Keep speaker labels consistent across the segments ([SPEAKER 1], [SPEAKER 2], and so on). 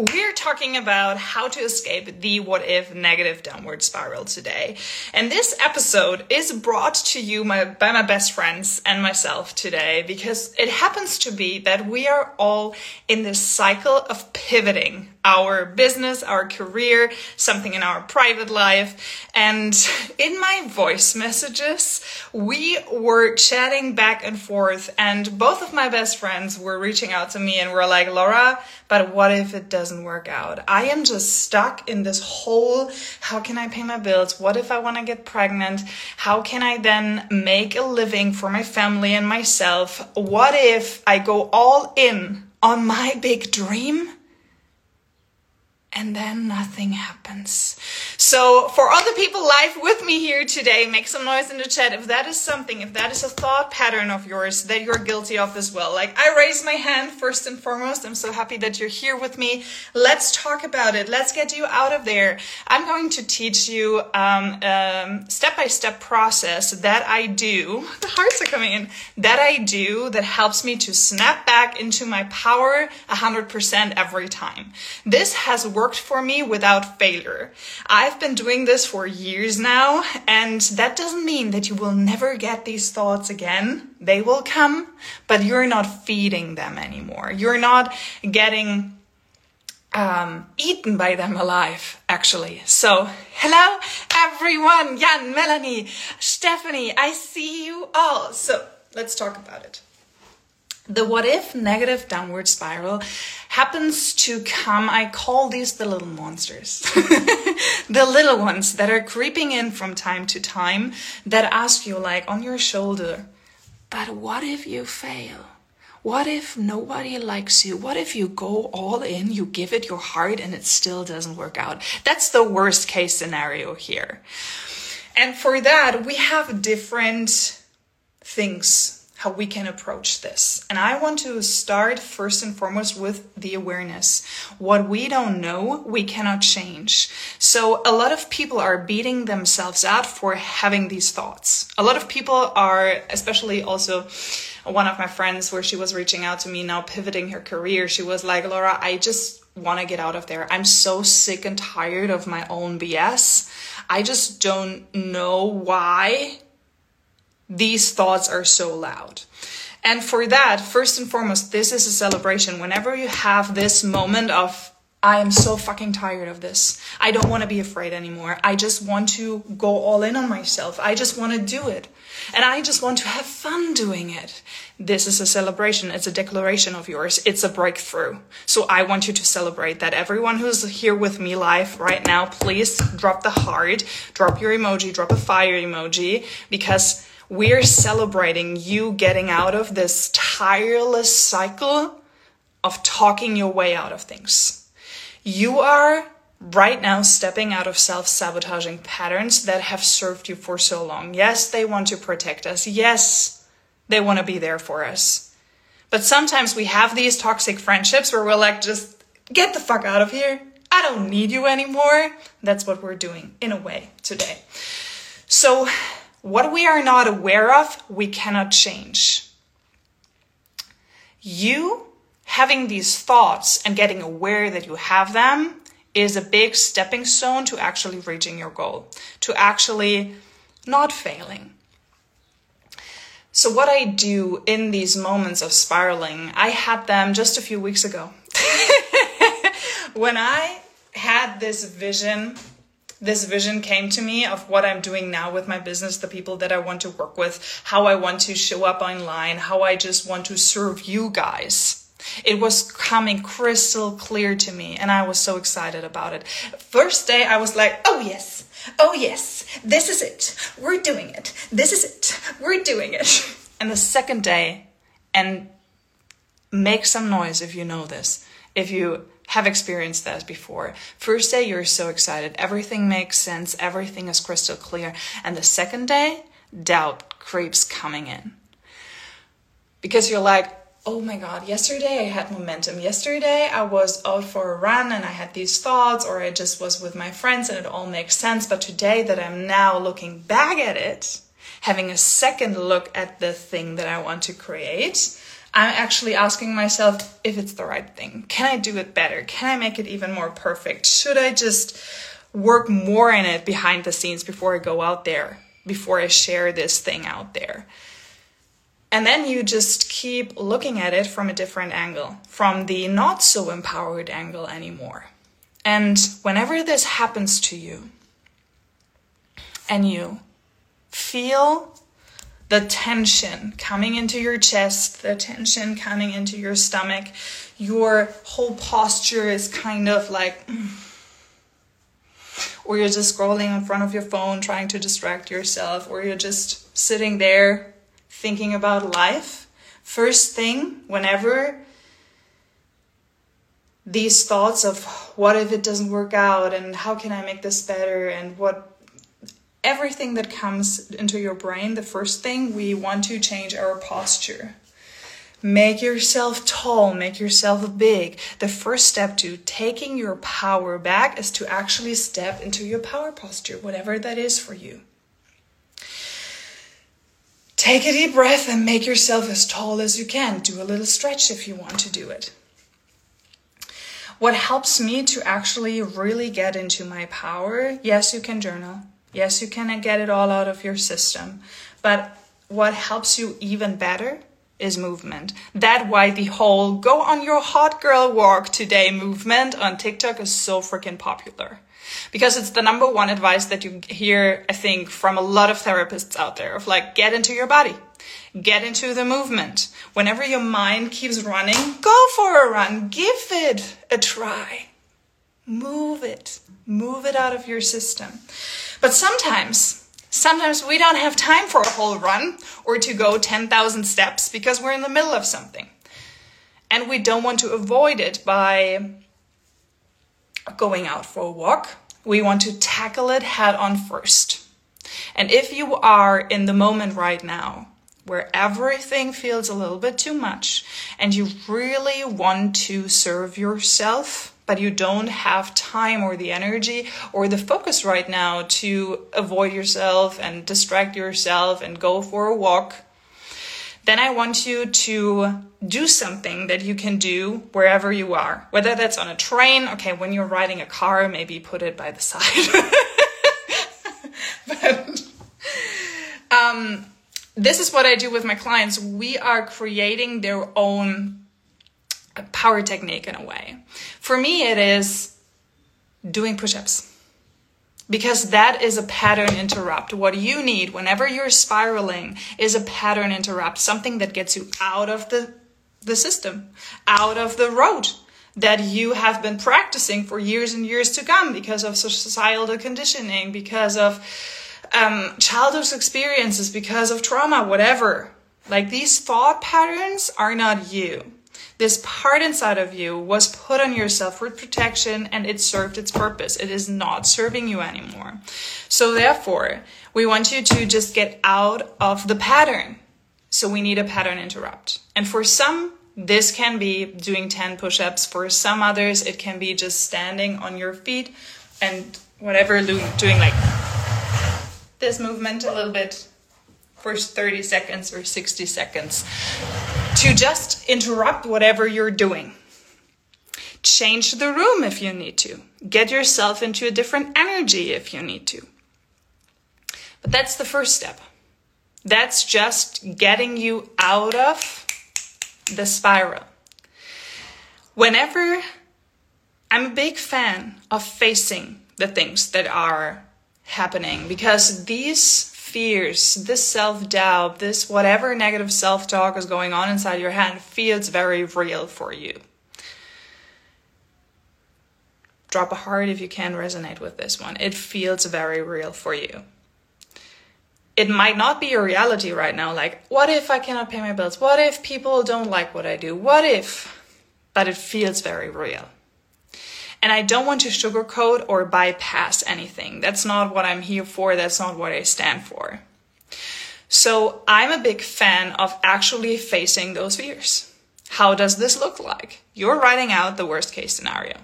[SPEAKER 1] We're talking about how to escape the what if negative downward spiral today. And this episode is brought to you my, by my best friends and myself today because it happens to be that we are all in this cycle of pivoting our business, our career, something in our private life. And in my voice messages, we were chatting back and forth, and both of my best friends were reaching out to me and were like, Laura, but what if it doesn't work out? I am just stuck in this whole how can I pay my bills? What if I want to get pregnant? How can I then make a living for my family and myself? What if I go all in on my big dream? And then nothing happens. So, for all the people live with me here today, make some noise in the chat if that is something, if that is a thought pattern of yours that you're guilty of as well. Like, I raise my hand first and foremost. I'm so happy that you're here with me. Let's talk about it. Let's get you out of there. I'm going to teach you um, um, step-by-step process that I do. The hearts are coming in. That I do that helps me to snap back into my power 100% every time. This has worked worked for me without failure. I've been doing this for years now, and that doesn't mean that you will never get these thoughts again. They will come, but you're not feeding them anymore. You're not getting um, eaten by them alive, actually. So, hello everyone, Jan, Melanie, Stephanie, I see you all. So, let's talk about it. The what if negative downward spiral happens to come. I call these the little monsters. the little ones that are creeping in from time to time that ask you, like, on your shoulder, but what if you fail? What if nobody likes you? What if you go all in, you give it your heart, and it still doesn't work out? That's the worst case scenario here. And for that, we have different things how we can approach this. And I want to start first and foremost with the awareness. What we don't know, we cannot change. So a lot of people are beating themselves up for having these thoughts. A lot of people are, especially also one of my friends where she was reaching out to me now pivoting her career. She was like, Laura, I just want to get out of there. I'm so sick and tired of my own BS. I just don't know why these thoughts are so loud. And for that, first and foremost, this is a celebration. Whenever you have this moment of, I am so fucking tired of this. I don't want to be afraid anymore. I just want to go all in on myself. I just want to do it. And I just want to have fun doing it. This is a celebration. It's a declaration of yours. It's a breakthrough. So I want you to celebrate that. Everyone who's here with me live right now, please drop the heart, drop your emoji, drop a fire emoji, because we're celebrating you getting out of this tireless cycle of talking your way out of things. You are right now stepping out of self sabotaging patterns that have served you for so long. Yes, they want to protect us. Yes, they want to be there for us. But sometimes we have these toxic friendships where we're like, just get the fuck out of here. I don't need you anymore. That's what we're doing in a way today. So what we are not aware of, we cannot change. You having these thoughts and getting aware that you have them is a big stepping stone to actually reaching your goal, to actually not failing. So, what I do in these moments of spiraling, I had them just a few weeks ago. when I had this vision this vision came to me of what I'm doing now with my business, the people that I want to work with, how I want to show up online, how I just want to serve you guys. It was coming crystal clear to me, and I was so excited about it. First day, I was like, oh yes, oh yes, this is it. We're doing it. This is it. We're doing it. And the second day, and make some noise if you know this. If you have experienced that before. First day, you're so excited. Everything makes sense. Everything is crystal clear. And the second day, doubt creeps coming in. Because you're like, oh my God, yesterday I had momentum. Yesterday I was out for a run and I had these thoughts, or I just was with my friends and it all makes sense. But today that I'm now looking back at it, having a second look at the thing that I want to create, I'm actually asking myself if it's the right thing. Can I do it better? Can I make it even more perfect? Should I just work more in it behind the scenes before I go out there, before I share this thing out there? And then you just keep looking at it from a different angle, from the not so empowered angle anymore. And whenever this happens to you, and you feel the tension coming into your chest, the tension coming into your stomach, your whole posture is kind of like, mm. or you're just scrolling in front of your phone trying to distract yourself, or you're just sitting there thinking about life. First thing, whenever these thoughts of what if it doesn't work out? And how can I make this better? And what everything that comes into your brain, the first thing we want to change our posture. Make yourself tall, make yourself big. The first step to taking your power back is to actually step into your power posture, whatever that is for you. Take a deep breath and make yourself as tall as you can. Do a little stretch if you want to do it. What helps me to actually really get into my power, yes, you can journal. Yes, you can get it all out of your system. But what helps you even better is movement. That why the whole go on your hot girl walk today movement on TikTok is so freaking popular. Because it's the number one advice that you hear, I think, from a lot of therapists out there of like, get into your body, get into the movement. Whenever your mind keeps running, go for a run, give it a try. Move it, move it out of your system. But sometimes, sometimes we don't have time for a whole run or to go 10,000 steps because we're in the middle of something. And we don't want to avoid it by going out for a walk. We want to tackle it head on first. And if you are in the moment right now, where everything feels a little bit too much and you really want to serve yourself, but you don't have time or the energy or the focus right now to avoid yourself and distract yourself and go for a walk, then I want you to do something that you can do wherever you are. Whether that's on a train, okay, when you're riding a car, maybe put it by the side. but um, this is what I do with my clients. We are creating their own a power technique in a way. For me, it is doing push ups because that is a pattern interrupt. What you need whenever you're spiraling is a pattern interrupt, something that gets you out of the, the system, out of the road that you have been practicing for years and years to come because of societal conditioning, because of um, childhood experiences, because of trauma, whatever. Like these thought patterns are not you. This part inside of you was put on yourself for protection and it served its purpose. It is not serving you anymore. So therefore, we want you to just get out of the pattern. So we need a pattern interrupt. And for some, this can be doing 10 push-ups. For some others, it can be just standing on your feet and whatever, doing like this movement a little bit for 30 seconds or 60 seconds to just interrupt whatever you're doing. Change the room if you need to. Get yourself into a different energy if you need to. But that's the first step. That's just getting you out of the spiral. Whenever I'm a big fan of facing the things that are happening because these fears, this self doubt, this whatever negative self talk is going on inside your head feels very real for you. Drop a heart if you can resonate with this one. It feels very real for you. It might not be your reality right now. Like, what if I cannot pay my bills? What if people don't like what I do? What if? But it feels very real. And I don't want to sugarcoat or bypass anything. That's not what I'm here for. That's not what I stand for. So I'm a big fan of actually facing those fears. How does this look like? You're writing out the worst case scenario.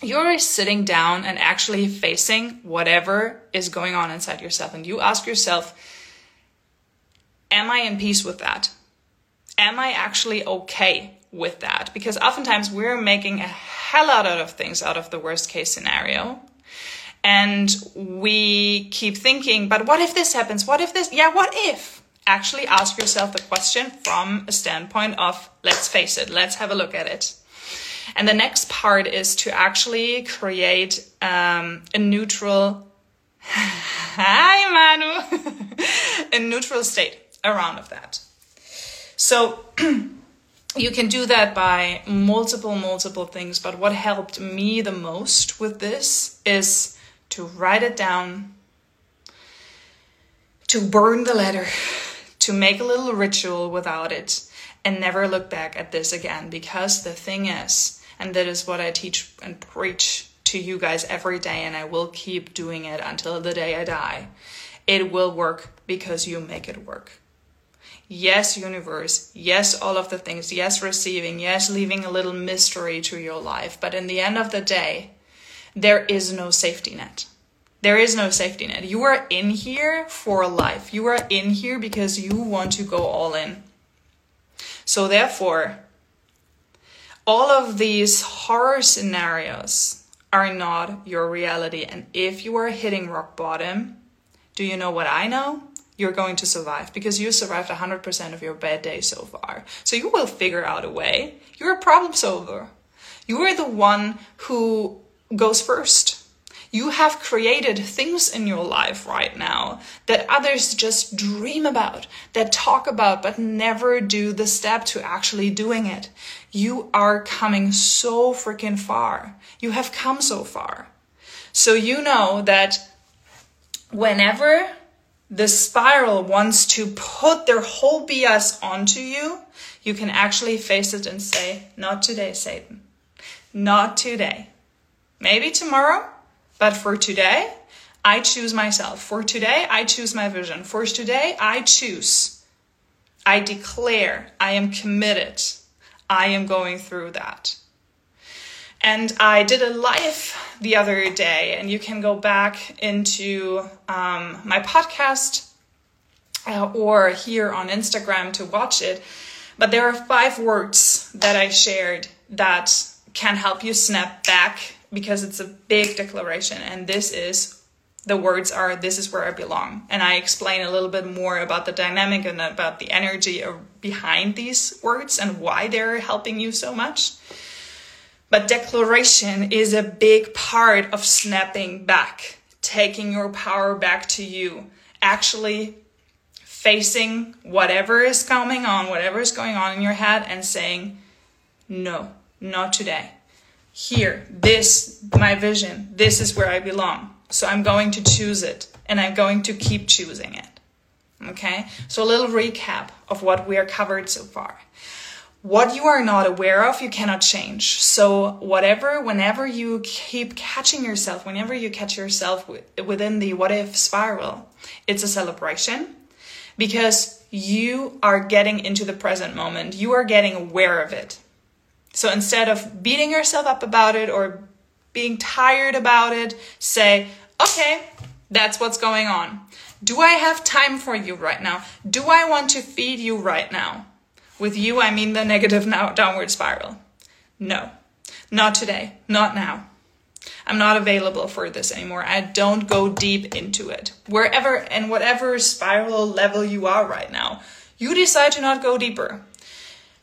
[SPEAKER 1] You're sitting down and actually facing whatever is going on inside yourself. And you ask yourself, Am I in peace with that? am I actually okay with that? Because oftentimes we're making a hell out of things out of the worst case scenario. And we keep thinking, but what if this happens? What if this? Yeah, what if? Actually ask yourself the question from a standpoint of, let's face it, let's have a look at it. And the next part is to actually create um, a neutral, hi Manu, a neutral state around of that. So you can do that by multiple, multiple things. But what helped me the most with this is to write it down, to burn the letter, to make a little ritual without it, and never look back at this again. Because the thing is, and that is what I teach and preach to you guys every day, and I will keep doing it until the day I die. It will work because you make it work. Yes, universe. Yes, all of the things. Yes, receiving. Yes, leaving a little mystery to your life. But in the end of the day, there is no safety net. There is no safety net. You are in here for life. You are in here because you want to go all in. So, therefore, all of these horror scenarios are not your reality. And if you are hitting rock bottom, do you know what I know? You're going to survive because you survived 100% of your bad days so far. So you will figure out a way. You're a problem solver. You are the one who goes first. You have created things in your life right now that others just dream about, that talk about, but never do the step to actually doing it. You are coming so freaking far. You have come so far. So you know that whenever the spiral wants to put their whole BS onto you, you can actually face it and say, Not today, Satan. Not today. Maybe tomorrow, but for today, I choose myself. For today, I choose my vision. For today, I choose. I declare I am committed. I am going through that. And I did a live the other day, and you can go back into um, my podcast uh, or here on Instagram to watch it. But there are five words that I shared that can help you snap back because it's a big declaration and this is the words are this is where I belong. And I explain a little bit more about the dynamic and about the energy behind these words and why they're helping you so much. But declaration is a big part of snapping back, taking your power back to you, actually facing whatever is coming on, whatever is going on in your head, and saying, No, not today here, this, my vision, this is where I belong. So I'm going to choose it and I'm going to keep choosing it. Okay, so a little recap of what we are covered so far. What you are not aware of, you cannot change. So, whatever, whenever you keep catching yourself, whenever you catch yourself within the what if spiral, it's a celebration because you are getting into the present moment. You are getting aware of it. So instead of beating yourself up about it or being tired about it, say, okay, that's what's going on. Do I have time for you right now? Do I want to feed you right now? With you, I mean the negative now downward spiral. No, not today, not now. I'm not available for this anymore. I don't go deep into it. Wherever and whatever spiral level you are right now, you decide to not go deeper.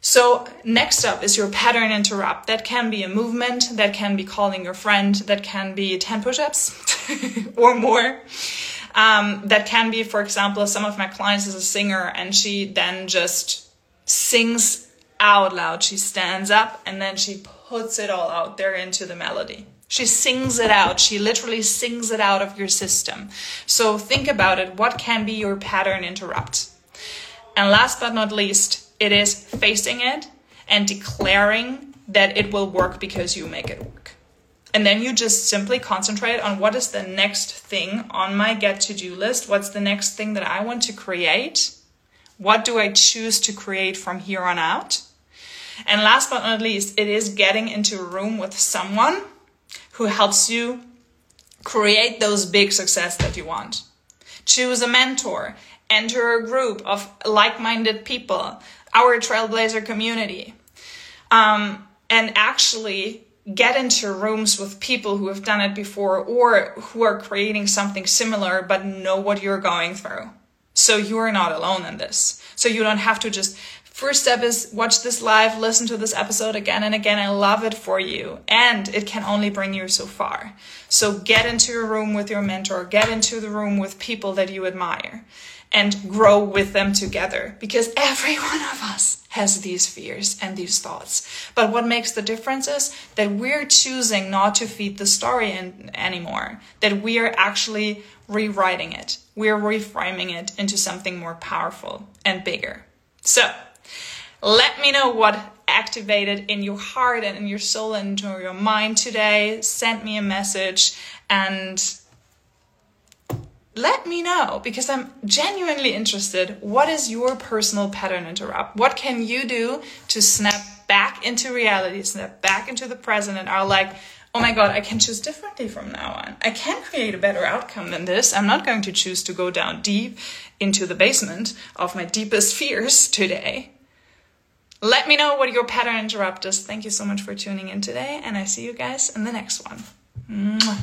[SPEAKER 1] So next up is your pattern interrupt. That can be a movement, that can be calling your friend, that can be 10 push-ups or more. Um, that can be, for example, some of my clients is a singer and she then just sings out loud. She stands up and then she puts it all out there into the melody. She sings it out. She literally sings it out of your system. So think about it. What can be your pattern interrupt? And last but not least, it is facing it and declaring that it will work because you make it work. And then you just simply concentrate on what is the next thing on my get to do list? What's the next thing that I want to create? What do I choose to create from here on out? And last but not least, it is getting into a room with someone who helps you create those big success that you want. Choose a mentor, enter a group of like-minded people, our trailblazer community. Um, and actually get into rooms with people who have done it before or who are creating something similar but know what you're going through. So you are not alone in this. So you don't have to just First step is watch this live, listen to this episode again and again. I love it for you. And it can only bring you so far. So get into your room with your mentor, get into the room with people that you admire and grow with them together because every one of us has these fears and these thoughts. But what makes the difference is that we're choosing not to feed the story in, anymore, that we are actually rewriting it. We're reframing it into something more powerful and bigger. So, let me know what activated in your heart and in your soul and into your mind today. Send me a message and let me know because I'm genuinely interested. What is your personal pattern interrupt? What can you do to snap back into reality, snap back into the present, and are like, oh my god, I can choose differently from now on. I can create a better outcome than this. I'm not going to choose to go down deep into the basement of my deepest fears today. Let me know what your pattern interrupt is. Thank you so much for tuning in today, and I see you guys in the next one. Mwah.